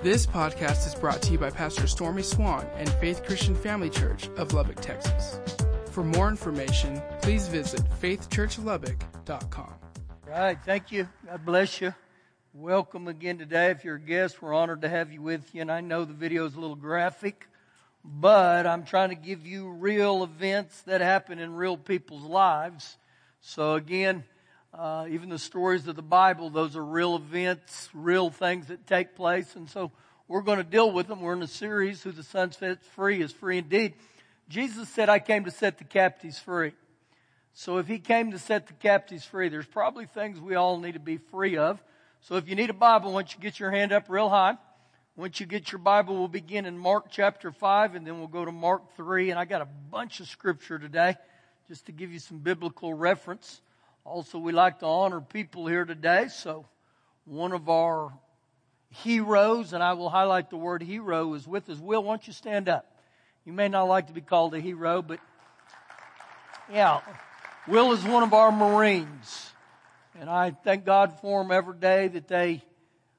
This podcast is brought to you by Pastor Stormy Swann and Faith Christian Family Church of Lubbock, Texas. For more information, please visit faithchurchlubbock.com. All right, thank you. God bless you. Welcome again today. If you're a guest, we're honored to have you with you. And I know the video is a little graphic, but I'm trying to give you real events that happen in real people's lives. So again, uh, even the stories of the Bible, those are real events, real things that take place. And so we're going to deal with them. We're in a series, Who the Son sets free is free indeed. Jesus said, I came to set the captives free. So if he came to set the captives free, there's probably things we all need to be free of. So if you need a Bible, once you get your hand up real high, once you get your Bible, we'll begin in Mark chapter 5 and then we'll go to Mark 3. And I got a bunch of scripture today just to give you some biblical reference. Also, we like to honor people here today. So one of our heroes, and I will highlight the word hero, is with us. Will, why don't you stand up? You may not like to be called a hero, but yeah, Will is one of our Marines. And I thank God for them every day that they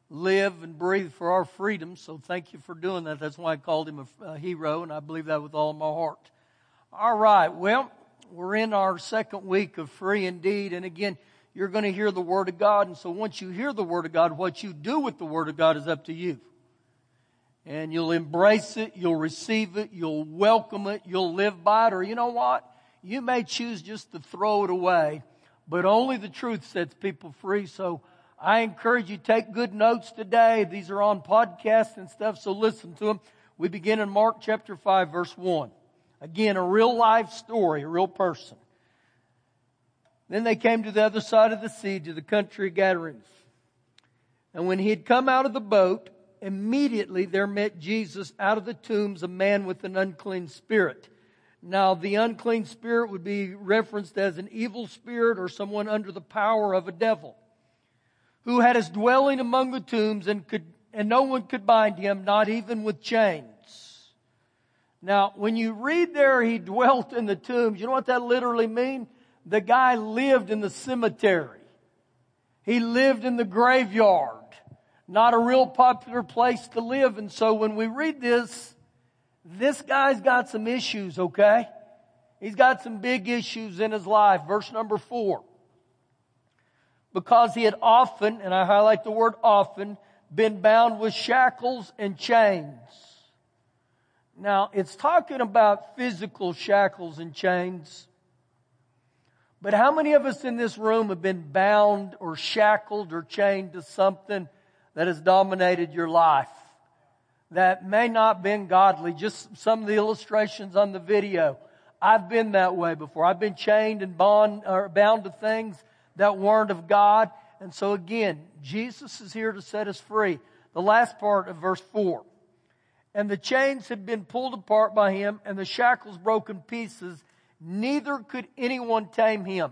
live and breathe for our freedom. So thank you for doing that. That's why I called him a, a hero, and I believe that with all my heart. All right. Well, we're in our second week of free indeed. And again, you're going to hear the Word of God. And so once you hear the Word of God, what you do with the Word of God is up to you. And you'll embrace it, you'll receive it, you'll welcome it, you'll live by it, or you know what? You may choose just to throw it away, but only the truth sets people free. So I encourage you take good notes today. These are on podcasts and stuff, so listen to them. We begin in Mark chapter 5 verse 1. Again, a real life story, a real person. Then they came to the other side of the sea, to the country of Gadarenes. And when he had come out of the boat, immediately there met Jesus out of the tombs a man with an unclean spirit. Now, the unclean spirit would be referenced as an evil spirit or someone under the power of a devil, who had his dwelling among the tombs and could, and no one could bind him, not even with chains. Now, when you read there, he dwelt in the tombs, you know what that literally means? The guy lived in the cemetery. He lived in the graveyard. Not a real popular place to live. And so when we read this, this guy's got some issues, okay? He's got some big issues in his life. Verse number four. Because he had often, and I highlight the word often, been bound with shackles and chains. Now, it's talking about physical shackles and chains. But how many of us in this room have been bound or shackled or chained to something that has dominated your life? That may not have been godly. Just some of the illustrations on the video. I've been that way before. I've been chained and bond, or bound to things that weren't of God. And so again, Jesus is here to set us free. The last part of verse 4 and the chains had been pulled apart by him and the shackles broken pieces, neither could anyone tame him.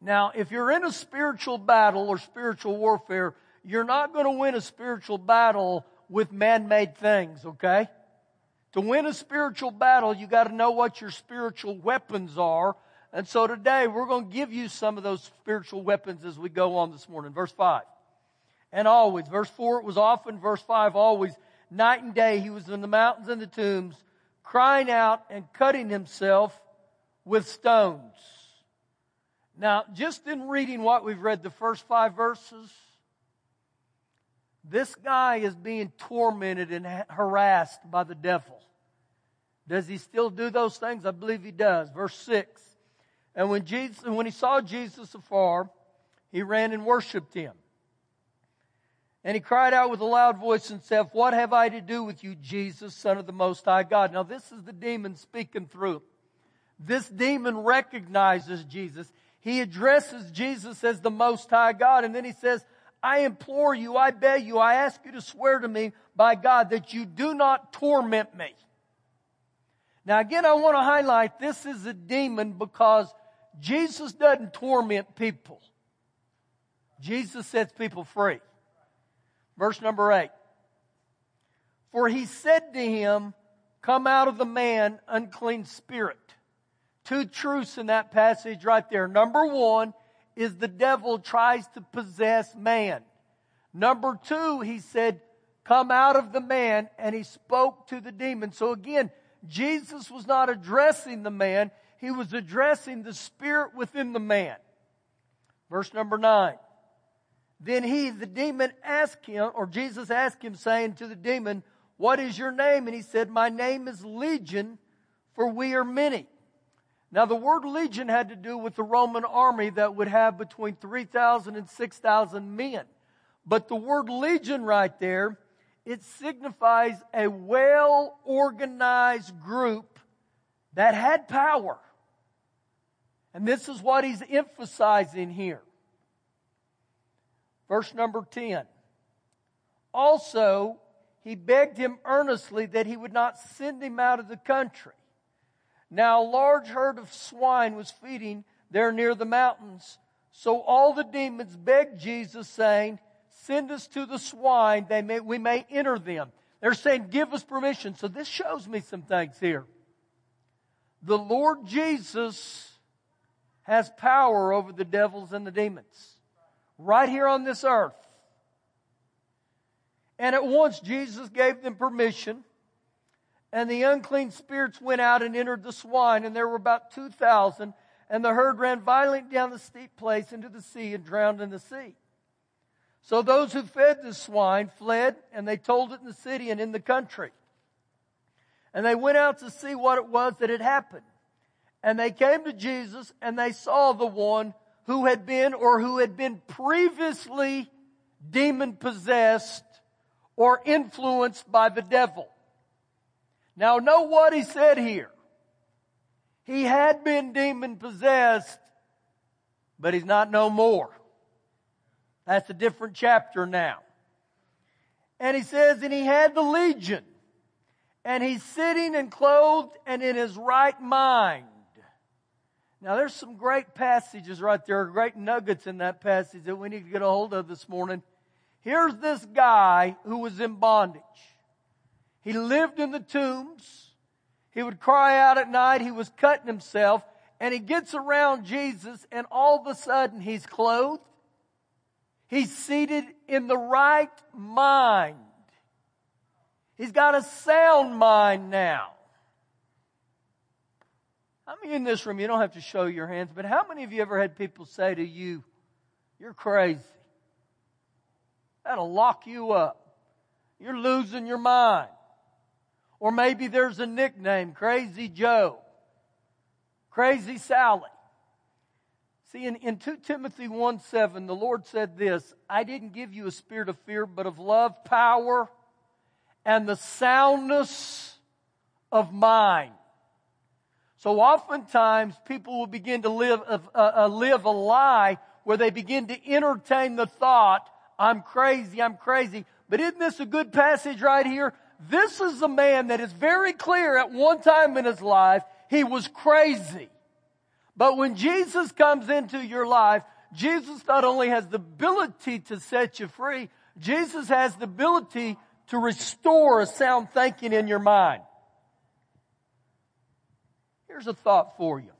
Now, if you're in a spiritual battle or spiritual warfare, you're not going to win a spiritual battle with man-made things, okay? To win a spiritual battle, you got to know what your spiritual weapons are. And so today we're going to give you some of those spiritual weapons as we go on this morning. Verse 5. And always. Verse 4 it was often. Verse 5 always night and day he was in the mountains and the tombs, crying out and cutting himself with stones. Now, just in reading what we've read, the first five verses, this guy is being tormented and harassed by the devil. Does he still do those things? I believe he does. Verse 6. And when Jesus, when he saw Jesus afar, he ran and worshiped him. And he cried out with a loud voice and said, What have I to do with you, Jesus, Son of the Most High God? Now, this is the demon speaking through. This demon recognizes Jesus. He addresses Jesus as the Most High God. And then he says, I implore you, I beg you, I ask you to swear to me by God that you do not torment me. Now, again, I want to highlight this is a demon because Jesus doesn't torment people. Jesus sets people free. Verse number eight. For he said to him, Come out of the man, unclean spirit. Two truths in that passage right there. Number one is the devil tries to possess man. Number two, he said, come out of the man and he spoke to the demon. So again, Jesus was not addressing the man, he was addressing the spirit within the man. Verse number nine. Then he, the demon, asked him, or Jesus asked him, saying to the demon, What is your name? And he said, My name is Legion, for we are many. Now, the word legion had to do with the Roman army that would have between 3,000 and 6,000 men. But the word legion right there, it signifies a well organized group that had power. And this is what he's emphasizing here. Verse number 10. Also, he begged him earnestly that he would not send him out of the country. Now, a large herd of swine was feeding there near the mountains. So all the demons begged Jesus, saying, Send us to the swine, they may, we may enter them. They're saying, Give us permission. So this shows me some things here. The Lord Jesus has power over the devils and the demons right here on this earth. And at once Jesus gave them permission, and the unclean spirits went out and entered the swine, and there were about 2,000, and the herd ran violently down the steep place into the sea and drowned in the sea. So those who fed the swine fled, and they told it in the city and in the country. And they went out to see what it was that had happened. And they came to Jesus, and they saw the one who had been or who had been previously demon possessed or influenced by the devil. Now know what he said here. He had been demon possessed, but he's not no more. That's a different chapter now. And he says, and he had the legion, and he's sitting and clothed and in his right mind. Now, there's some great passages right there, great nuggets in that passage that we need to get a hold of this morning. Here's this guy who was in bondage. He lived in the tombs. He would cry out at night. He was cutting himself. And he gets around Jesus, and all of a sudden he's clothed. He's seated in the right mind. He's got a sound mind now. How many in this room, you don't have to show your hands, but how many of you ever had people say to you, you're crazy? That'll lock you up. You're losing your mind. Or maybe there's a nickname, Crazy Joe, Crazy Sally. See, in, in 2 Timothy 1 7, the Lord said this I didn't give you a spirit of fear, but of love, power, and the soundness of mind. So oftentimes people will begin to live a, a, live a lie where they begin to entertain the thought, I'm crazy, I'm crazy. But isn't this a good passage right here? This is a man that is very clear at one time in his life, he was crazy. But when Jesus comes into your life, Jesus not only has the ability to set you free, Jesus has the ability to restore a sound thinking in your mind. Here's a thought for you.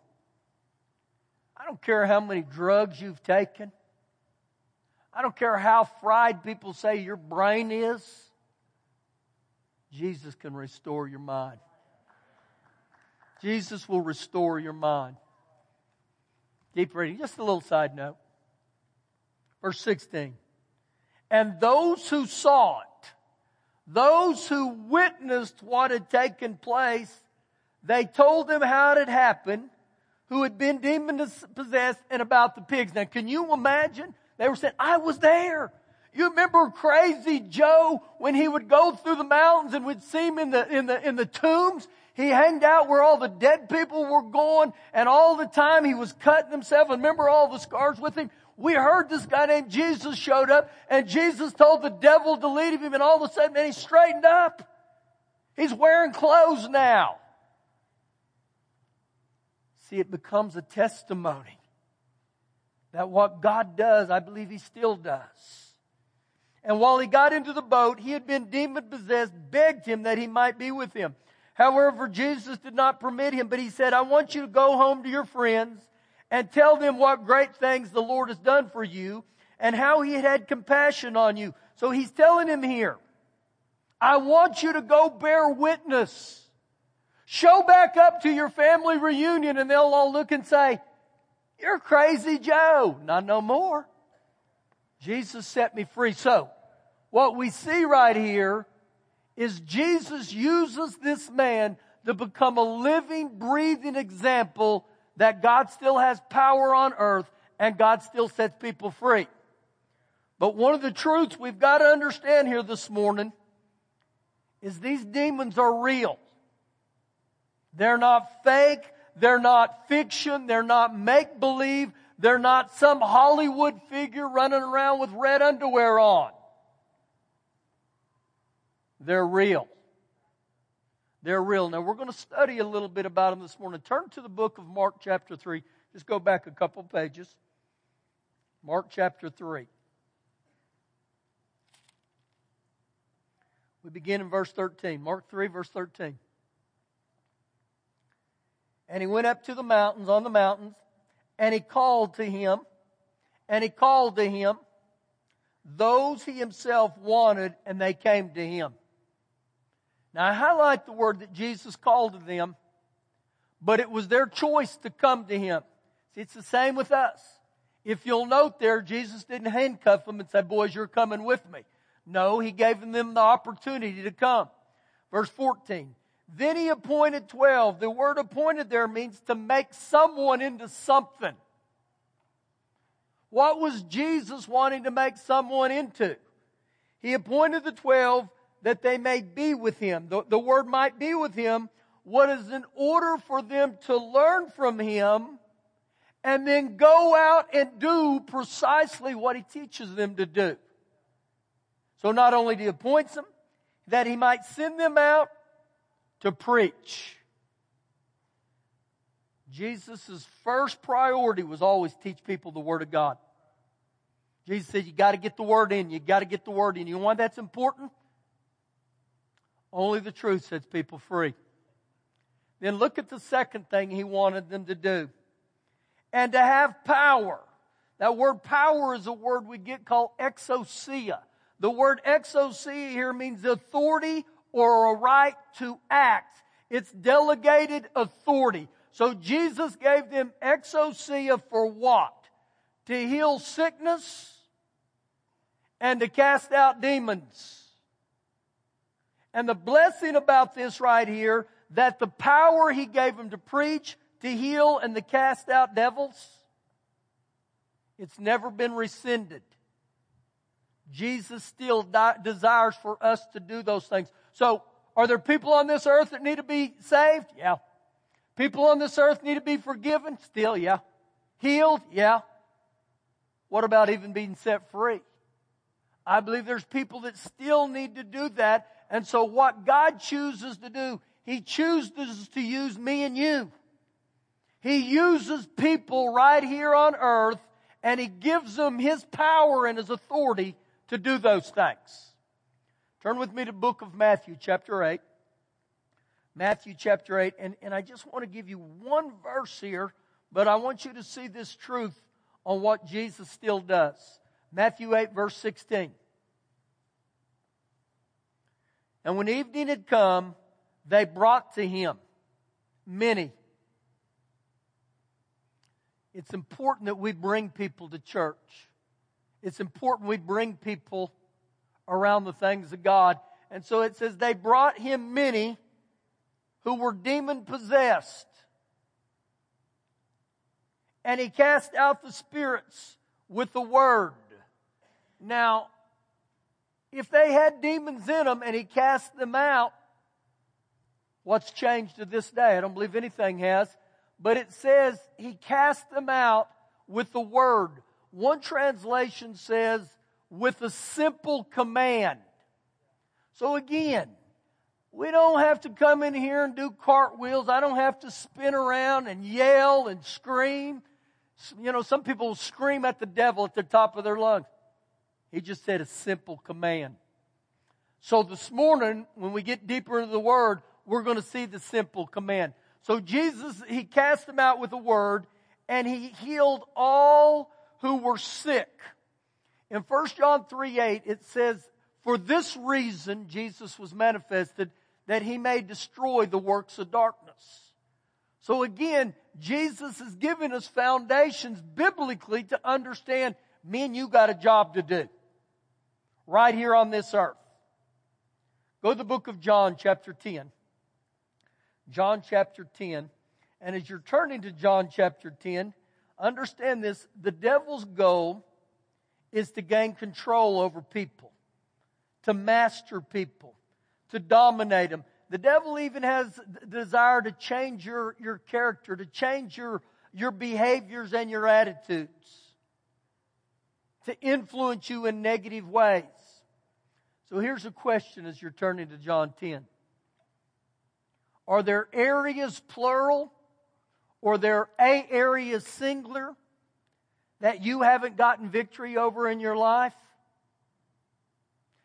I don't care how many drugs you've taken. I don't care how fried people say your brain is. Jesus can restore your mind. Jesus will restore your mind. Keep reading. Just a little side note. Verse 16. And those who saw it, those who witnessed what had taken place, they told them how it had happened, who had been demon possessed, and about the pigs. Now, can you imagine? They were saying, I was there. You remember crazy Joe when he would go through the mountains and would see him in the, in the, in the tombs? He hanged out where all the dead people were going and all the time he was cutting himself. Remember all the scars with him? We heard this guy named Jesus showed up and Jesus told the devil to leave him and all of a sudden man, he straightened up. He's wearing clothes now. See, it becomes a testimony that what God does, I believe He still does. And while he got into the boat, he had been demon possessed, begged him that he might be with him. However, Jesus did not permit him, but he said, I want you to go home to your friends and tell them what great things the Lord has done for you and how he had had compassion on you. So he's telling him here, I want you to go bear witness. Show back up to your family reunion and they'll all look and say, you're crazy Joe. Not no more. Jesus set me free. So, what we see right here is Jesus uses this man to become a living, breathing example that God still has power on earth and God still sets people free. But one of the truths we've got to understand here this morning is these demons are real. They're not fake. They're not fiction. They're not make believe. They're not some Hollywood figure running around with red underwear on. They're real. They're real. Now we're going to study a little bit about them this morning. Turn to the book of Mark chapter 3. Just go back a couple pages. Mark chapter 3. We begin in verse 13. Mark 3, verse 13. And he went up to the mountains, on the mountains, and he called to him, and he called to him those he himself wanted, and they came to him. Now I highlight the word that Jesus called to them, but it was their choice to come to him. It's the same with us. If you'll note there, Jesus didn't handcuff them and say, boys, you're coming with me. No, he gave them the opportunity to come. Verse 14. Then he appointed 12. The word appointed there means to make someone into something. What was Jesus wanting to make someone into? He appointed the 12 that they may be with him. The, the word might be with him. What is in order for them to learn from him and then go out and do precisely what he teaches them to do. So not only he appoint them, that he might send them out to preach. Jesus' first priority was always teach people the Word of God. Jesus said, you gotta get the Word in, you gotta get the Word in. You know why that's important? Only the truth sets people free. Then look at the second thing he wanted them to do. And to have power. That word power is a word we get called exousia. The word exousia here means authority or a right to act. It's delegated authority. So Jesus gave them exousia for what? To heal sickness and to cast out demons. And the blessing about this right here, that the power he gave them to preach, to heal, and to cast out devils, it's never been rescinded. Jesus still di- desires for us to do those things. So, are there people on this earth that need to be saved? Yeah. People on this earth need to be forgiven? Still, yeah. Healed? Yeah. What about even being set free? I believe there's people that still need to do that. And so what God chooses to do, He chooses to use me and you. He uses people right here on earth and He gives them His power and His authority to do those things. Turn with me to book of Matthew chapter 8. Matthew chapter 8. And, and I just want to give you one verse here, but I want you to see this truth on what Jesus still does. Matthew 8 verse 16. And when evening had come, they brought to him many. It's important that we bring people to church. It's important we bring people around the things of God. And so it says they brought him many who were demon possessed. And he cast out the spirits with the word. Now, if they had demons in them and he cast them out, what's changed to this day? I don't believe anything has. But it says he cast them out with the word. One translation says with a simple command. So again, we don't have to come in here and do cartwheels. I don't have to spin around and yell and scream. You know, some people scream at the devil at the top of their lungs. He just said a simple command. So this morning, when we get deeper into the word, we're going to see the simple command. So Jesus, he cast them out with a word and he healed all who were sick. In 1 John 3 8, it says, For this reason, Jesus was manifested that he may destroy the works of darkness. So again, Jesus is giving us foundations biblically to understand me and you got a job to do right here on this earth. Go to the book of John, chapter 10. John chapter 10. And as you're turning to John chapter 10, understand this the devil's goal is to gain control over people, to master people, to dominate them. The devil even has the desire to change your, your character, to change your, your behaviors and your attitudes, to influence you in negative ways. So here's a question as you're turning to John 10. Are there areas plural or there a areas singular that you haven't gotten victory over in your life?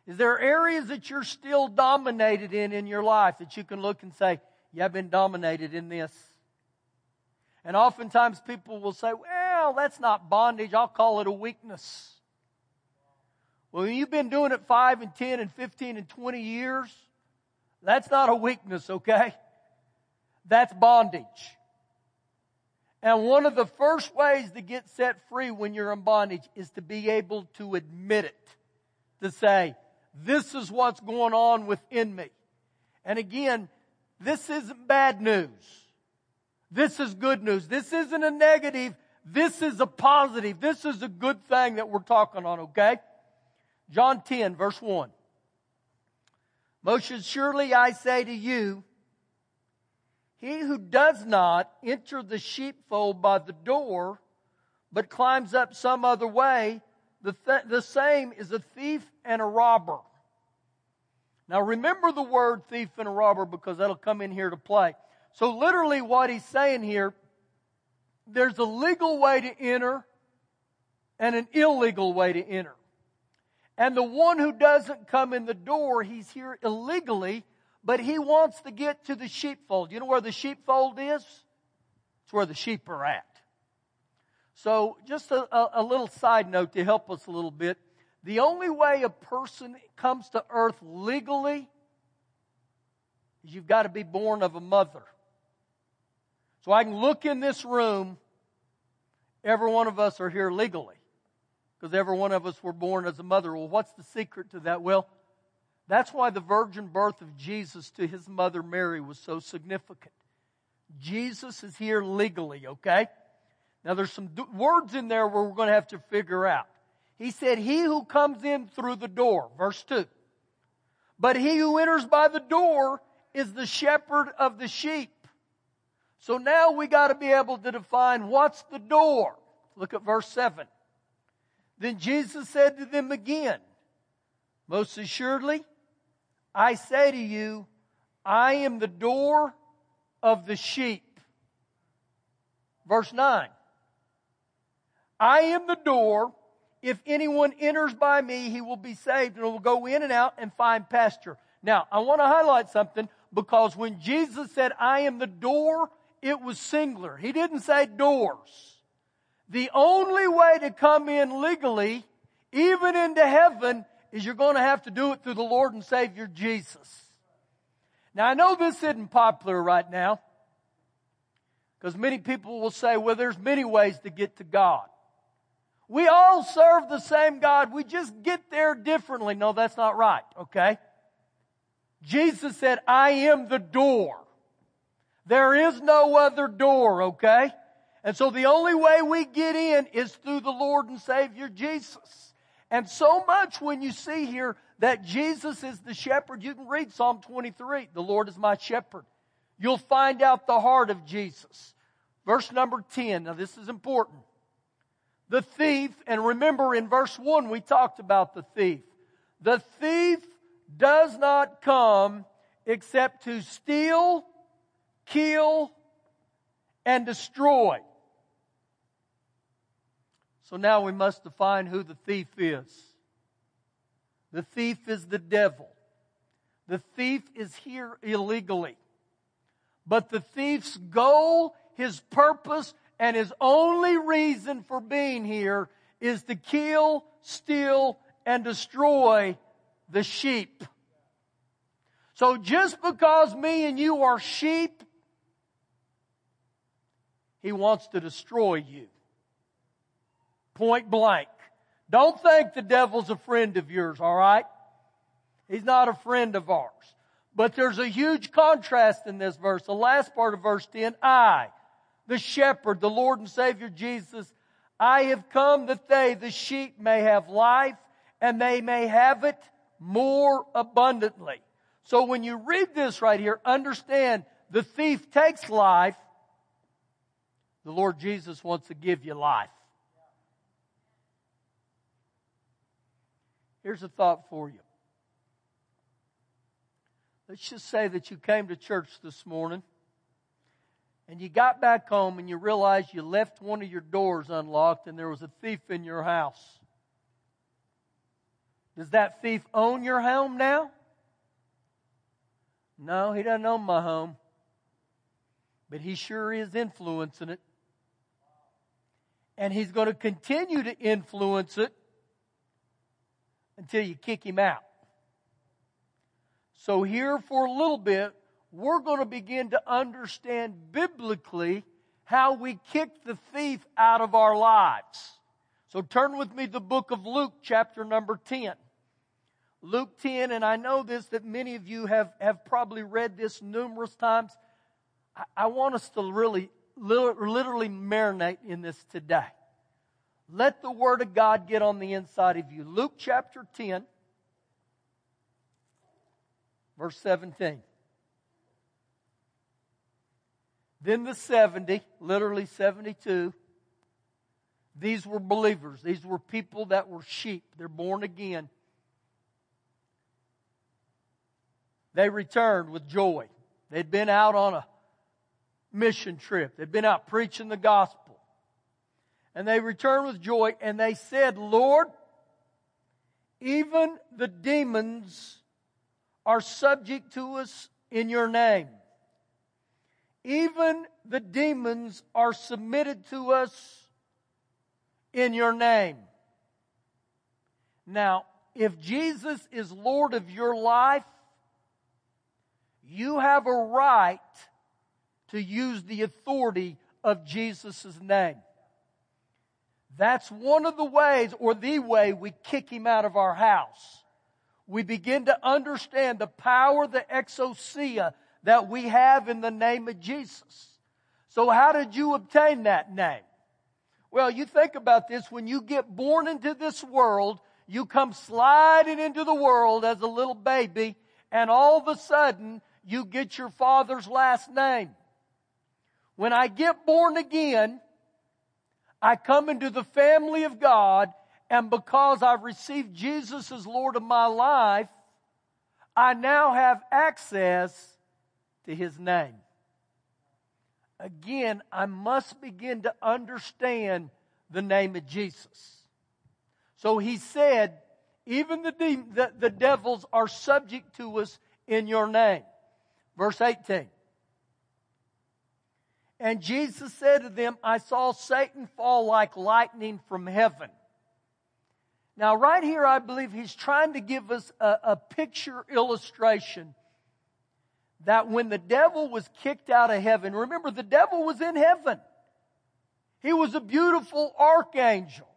Is there areas that you're still dominated in in your life that you can look and say, yeah, I've been dominated in this? And oftentimes people will say, well, that's not bondage. I'll call it a weakness. Well, you've been doing it five and 10 and 15 and 20 years, that's not a weakness, okay? That's bondage. And one of the first ways to get set free when you're in bondage is to be able to admit it. To say, this is what's going on within me. And again, this isn't bad news. This is good news. This isn't a negative. This is a positive. This is a good thing that we're talking on, okay? John 10, verse 1. Most surely I say to you, he who does not enter the sheepfold by the door, but climbs up some other way, the, th- the same is a thief and a robber. Now remember the word thief and a robber because that'll come in here to play. So literally what he's saying here, there's a legal way to enter and an illegal way to enter. And the one who doesn't come in the door, he's here illegally, but he wants to get to the sheepfold. You know where the sheepfold is? It's where the sheep are at. So, just a, a, little side note to help us a little bit. The only way a person comes to earth legally is you've got to be born of a mother. So I can look in this room, every one of us are here legally because every one of us were born as a mother. Well, what's the secret to that? Well, that's why the virgin birth of Jesus to his mother Mary was so significant. Jesus is here legally, okay? Now there's some words in there where we're going to have to figure out. He said, he who comes in through the door, verse 2. But he who enters by the door is the shepherd of the sheep. So now we got to be able to define what's the door. Look at verse 7. Then Jesus said to them again, Most assuredly, I say to you, I am the door of the sheep. Verse 9. I am the door. If anyone enters by me, he will be saved and will go in and out and find pasture. Now, I want to highlight something because when Jesus said, I am the door, it was singular. He didn't say doors. The only way to come in legally, even into heaven, is you're going to have to do it through the Lord and Savior Jesus. Now I know this isn't popular right now, because many people will say, well, there's many ways to get to God. We all serve the same God. We just get there differently. No, that's not right. Okay. Jesus said, I am the door. There is no other door. Okay. And so the only way we get in is through the Lord and Savior Jesus. And so much when you see here that Jesus is the shepherd, you can read Psalm 23. The Lord is my shepherd. You'll find out the heart of Jesus. Verse number 10. Now this is important. The thief, and remember in verse 1 we talked about the thief. The thief does not come except to steal, kill, and destroy. So now we must define who the thief is. The thief is the devil. The thief is here illegally. But the thief's goal, his purpose, and his only reason for being here is to kill, steal, and destroy the sheep. So just because me and you are sheep, he wants to destroy you. Point blank. Don't think the devil's a friend of yours, alright? He's not a friend of ours. But there's a huge contrast in this verse. The last part of verse 10, I, the shepherd, the Lord and Savior Jesus, I have come that they, the sheep, may have life and they may have it more abundantly. So when you read this right here, understand the thief takes life. The Lord Jesus wants to give you life. Here's a thought for you. Let's just say that you came to church this morning and you got back home and you realized you left one of your doors unlocked and there was a thief in your house. Does that thief own your home now? No, he doesn't own my home. But he sure is influencing it. And he's going to continue to influence it until you kick him out. So here for a little bit, we're going to begin to understand biblically how we kick the thief out of our lives. So turn with me to the book of Luke, chapter number 10. Luke 10, and I know this that many of you have, have probably read this numerous times. I, I want us to really, literally marinate in this today. Let the Word of God get on the inside of you. Luke chapter 10, Verse 17. Then the 70, literally 72, these were believers. These were people that were sheep. They're born again. They returned with joy. They'd been out on a mission trip. They'd been out preaching the gospel. And they returned with joy and they said, Lord, even the demons are subject to us in your name. Even the demons are submitted to us in your name. Now, if Jesus is Lord of your life, you have a right to use the authority of Jesus' name. That's one of the ways, or the way, we kick him out of our house we begin to understand the power, the exousia that we have in the name of Jesus. So how did you obtain that name? Well, you think about this. When you get born into this world, you come sliding into the world as a little baby, and all of a sudden, you get your father's last name. When I get born again, I come into the family of God, and because I've received Jesus as Lord of my life, I now have access to His name. Again, I must begin to understand the name of Jesus. So He said, even the, de- the, the devils are subject to us in your name. Verse 18. And Jesus said to them, I saw Satan fall like lightning from heaven. Now, right here, I believe he's trying to give us a, a picture illustration that when the devil was kicked out of heaven, remember the devil was in heaven. He was a beautiful archangel.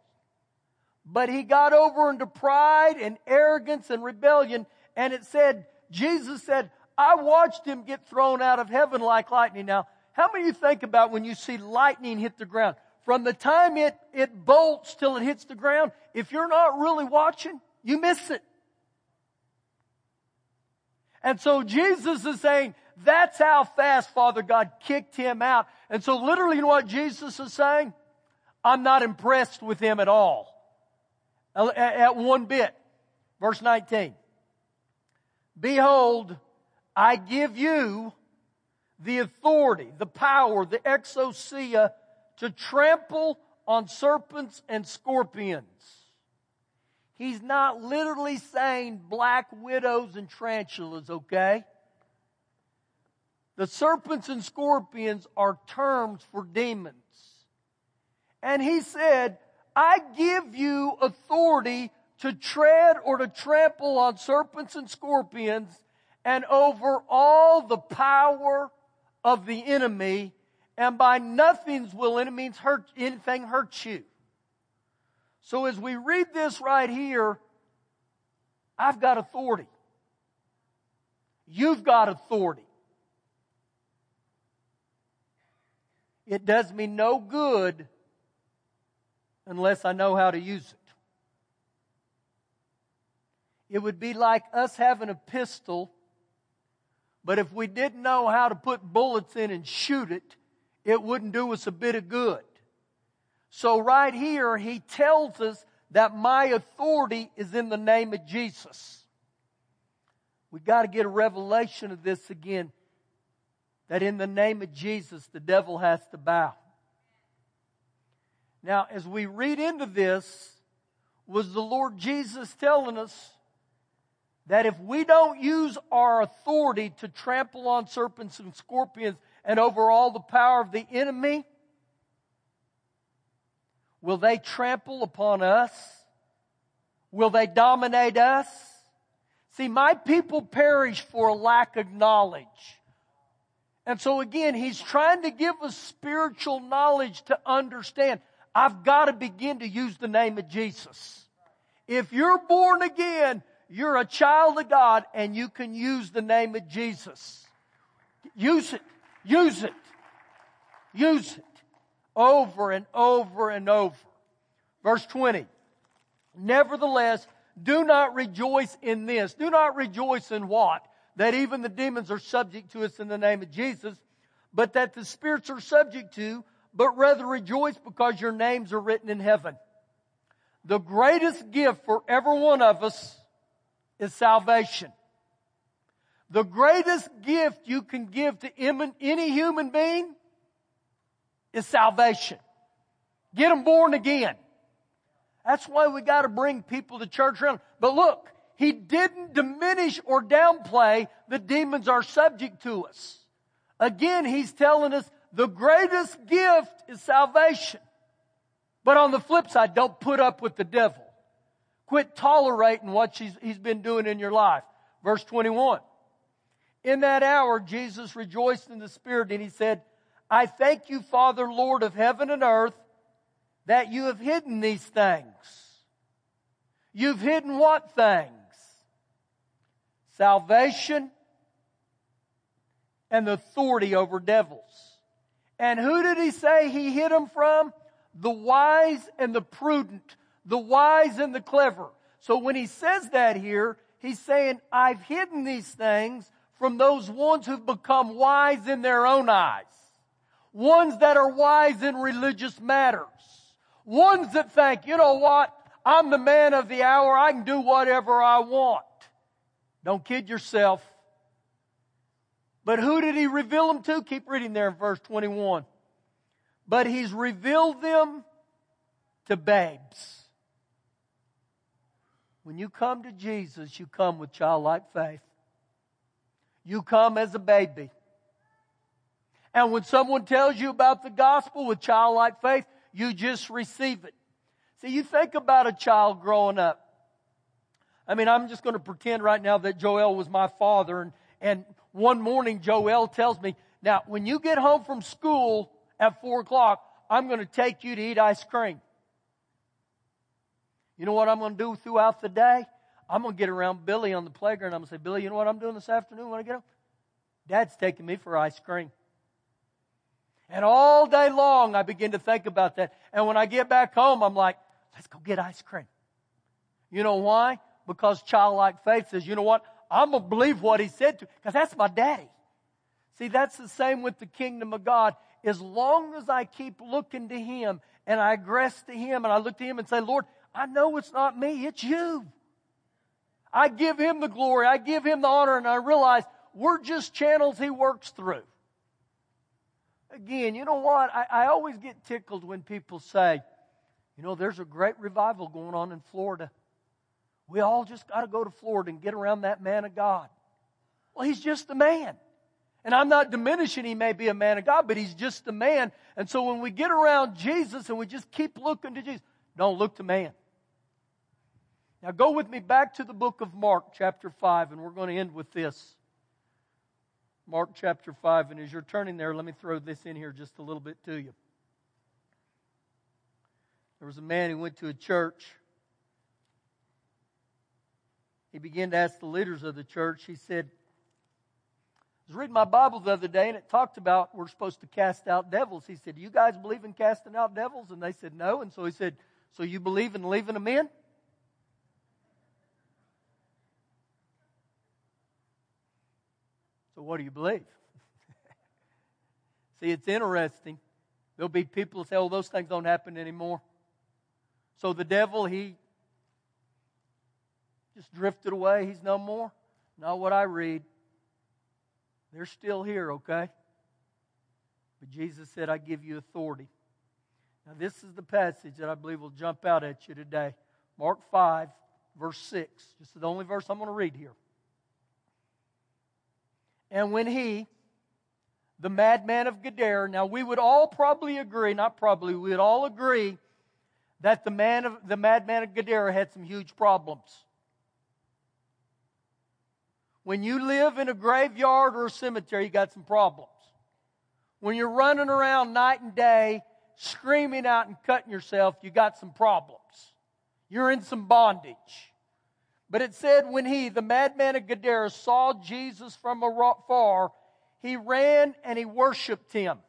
But he got over into pride and arrogance and rebellion. And it said, Jesus said, I watched him get thrown out of heaven like lightning. Now, how many of you think about when you see lightning hit the ground? from the time it, it bolts till it hits the ground, if you're not really watching, you miss it. And so Jesus is saying, that's how fast Father God kicked him out. And so literally, you know what Jesus is saying? I'm not impressed with him at all. At one bit. Verse 19. Behold, I give you the authority, the power, the exousia to trample on serpents and scorpions. He's not literally saying black widows and tarantulas, okay? The serpents and scorpions are terms for demons. And he said, I give you authority to tread or to trample on serpents and scorpions and over all the power of the enemy and by nothing's will enemies hurt anything hurts you. So as we read this right here, I've got authority. You've got authority. It does me no good unless I know how to use it. It would be like us having a pistol, but if we didn't know how to put bullets in and shoot it, it wouldn't do us a bit of good. So right here, he tells us that my authority is in the name of Jesus. We got to get a revelation of this again. That in the name of Jesus, the devil has to bow. Now, as we read into this, was the Lord Jesus telling us that if we don't use our authority to trample on serpents and scorpions and over all the power of the enemy, will they trample upon us? Will they dominate us? See, my people perish for lack of knowledge. And so again, he's trying to give us spiritual knowledge to understand. I've got to begin to use the name of Jesus. If you're born again, you're a child of God and you can use the name of Jesus. Use it. Use it. Use it. Over and over and over. Verse 20. Nevertheless, do not rejoice in this. Do not rejoice in what? That even the demons are subject to us in the name of Jesus, but that the spirits are subject to, but rather rejoice because your names are written in heaven. The greatest gift for every one of us is salvation. The greatest gift you can give to any human being is salvation. Get them born again. That's why we got to bring people to church around. But look, he didn't diminish or downplay the demons are subject to us. Again, he's telling us the greatest gift is salvation. But on the flip side, don't put up with the devil. Quit tolerating what he's been doing in your life. Verse 21. In that hour, Jesus rejoiced in the Spirit and he said, I thank you, Father, Lord of heaven and earth, that you have hidden these things. You've hidden what things? Salvation and the authority over devils. And who did he say he hid them from? The wise and the prudent, the wise and the clever. So when he says that here, he's saying, I've hidden these things from those ones who've become wise in their own eyes. Ones that are wise in religious matters. Ones that think, you know what? I'm the man of the hour. I can do whatever I want. Don't kid yourself. But who did he reveal them to? Keep reading there in verse 21. But he's revealed them to babes. When you come to Jesus, you come with childlike faith. You come as a baby. And when someone tells you about the gospel with childlike faith, you just receive it. See, you think about a child growing up. I mean, I'm just going to pretend right now that Joel was my father. And, and one morning, Joel tells me, now, when you get home from school at four o'clock, I'm going to take you to eat ice cream. You know what I'm going to do throughout the day? I'm going to get around Billy on the playground. I'm going to say, Billy, you know what I'm doing this afternoon when I get home? Dad's taking me for ice cream. And all day long, I begin to think about that. And when I get back home, I'm like, let's go get ice cream. You know why? Because childlike faith says, you know what? I'm going to believe what he said to, because that's my daddy. See, that's the same with the kingdom of God. As long as I keep looking to him and I aggress to him and I look to him and say, Lord, I know it's not me, it's you. I give him the glory, I give him the honor, and I realize we're just channels he works through again, you know what? I, I always get tickled when people say, you know, there's a great revival going on in Florida. We all just got to go to Florida and get around that man of God. Well, he's just a man. And I'm not diminishing he may be a man of God, but he's just a man. And so when we get around Jesus and we just keep looking to Jesus, don't look to man. Now go with me back to the book of Mark, chapter 5, and we're going to end with this. Mark chapter 5, and as you're turning there, let me throw this in here just a little bit to you. There was a man who went to a church. He began to ask the leaders of the church, he said, I was reading my Bible the other day and it talked about we're supposed to cast out devils. He said, Do you guys believe in casting out devils? And they said, No. And so he said, So you believe in leaving them in? What do you believe? See, it's interesting. There'll be people who say, Oh, those things don't happen anymore. So the devil, he just drifted away. He's no more. Not what I read. They're still here, okay? But Jesus said, I give you authority. Now, this is the passage that I believe will jump out at you today. Mark 5, verse 6. This is the only verse I'm going to read here. And when he, the madman of Gadara, now we would all probably agree, not probably, we would all agree that the man of the madman of Gadara had some huge problems. When you live in a graveyard or a cemetery, you got some problems. When you're running around night and day, screaming out and cutting yourself, you got some problems. You're in some bondage. But it said, when he, the madman of Gadara, saw Jesus from afar, he ran and he worshiped him.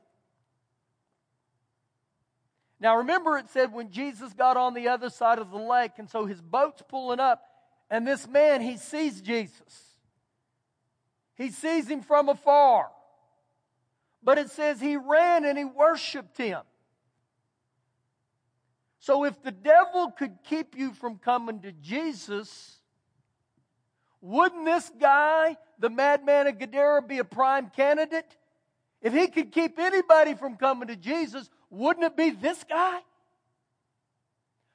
Now remember, it said when Jesus got on the other side of the lake, and so his boat's pulling up, and this man, he sees Jesus. He sees him from afar. But it says he ran and he worshiped him. So if the devil could keep you from coming to Jesus, wouldn't this guy, the madman of Gadara, be a prime candidate? If he could keep anybody from coming to Jesus, wouldn't it be this guy?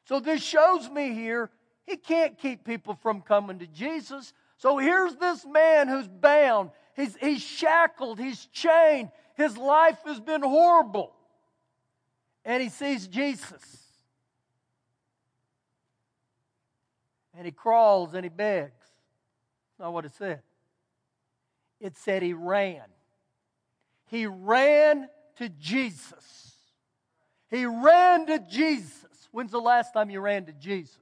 So this shows me here, he can't keep people from coming to Jesus. So here's this man who's bound. He's, he's shackled. He's chained. His life has been horrible. And he sees Jesus. And he crawls and he begs. Not what it said. It said he ran. He ran to Jesus. He ran to Jesus. When's the last time you ran to Jesus?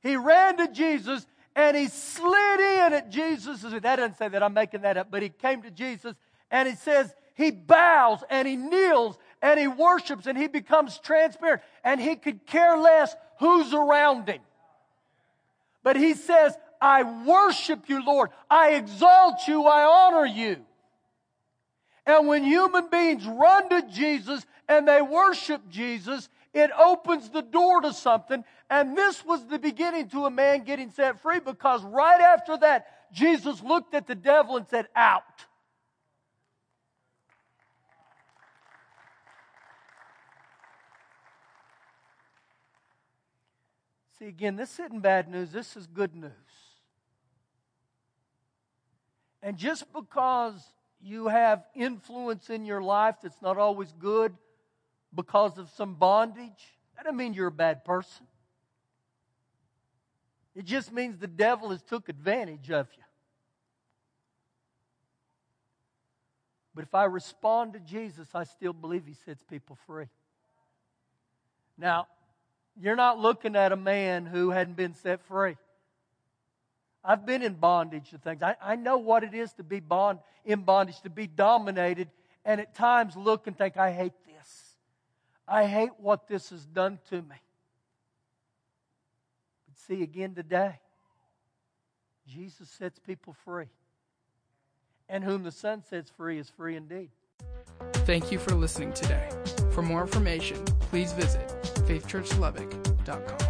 He ran to Jesus and he slid in at Jesus. That doesn't say that, I'm making that up, but he came to Jesus and he says, he bows and he kneels and he worships and he becomes transparent and he could care less who's around him. But he says, I worship you, Lord. I exalt you. I honor you. And when human beings run to Jesus and they worship Jesus, it opens the door to something. And this was the beginning to a man getting set free because right after that, Jesus looked at the devil and said, Out. See, again, this isn't bad news, this is good news. And just because you have influence in your life that's not always good, because of some bondage, that doesn't mean you're a bad person. It just means the devil has took advantage of you. But if I respond to Jesus, I still believe he sets people free. Now, you're not looking at a man who hadn't been set free. I've been in bondage to things. I, I know what it is to be bond in bondage, to be dominated, and at times look and think, I hate this. I hate what this has done to me. But see, again today, Jesus sets people free. And whom the Son sets free is free indeed. Thank you for listening today. For more information, please visit faithchurchlubbock.com.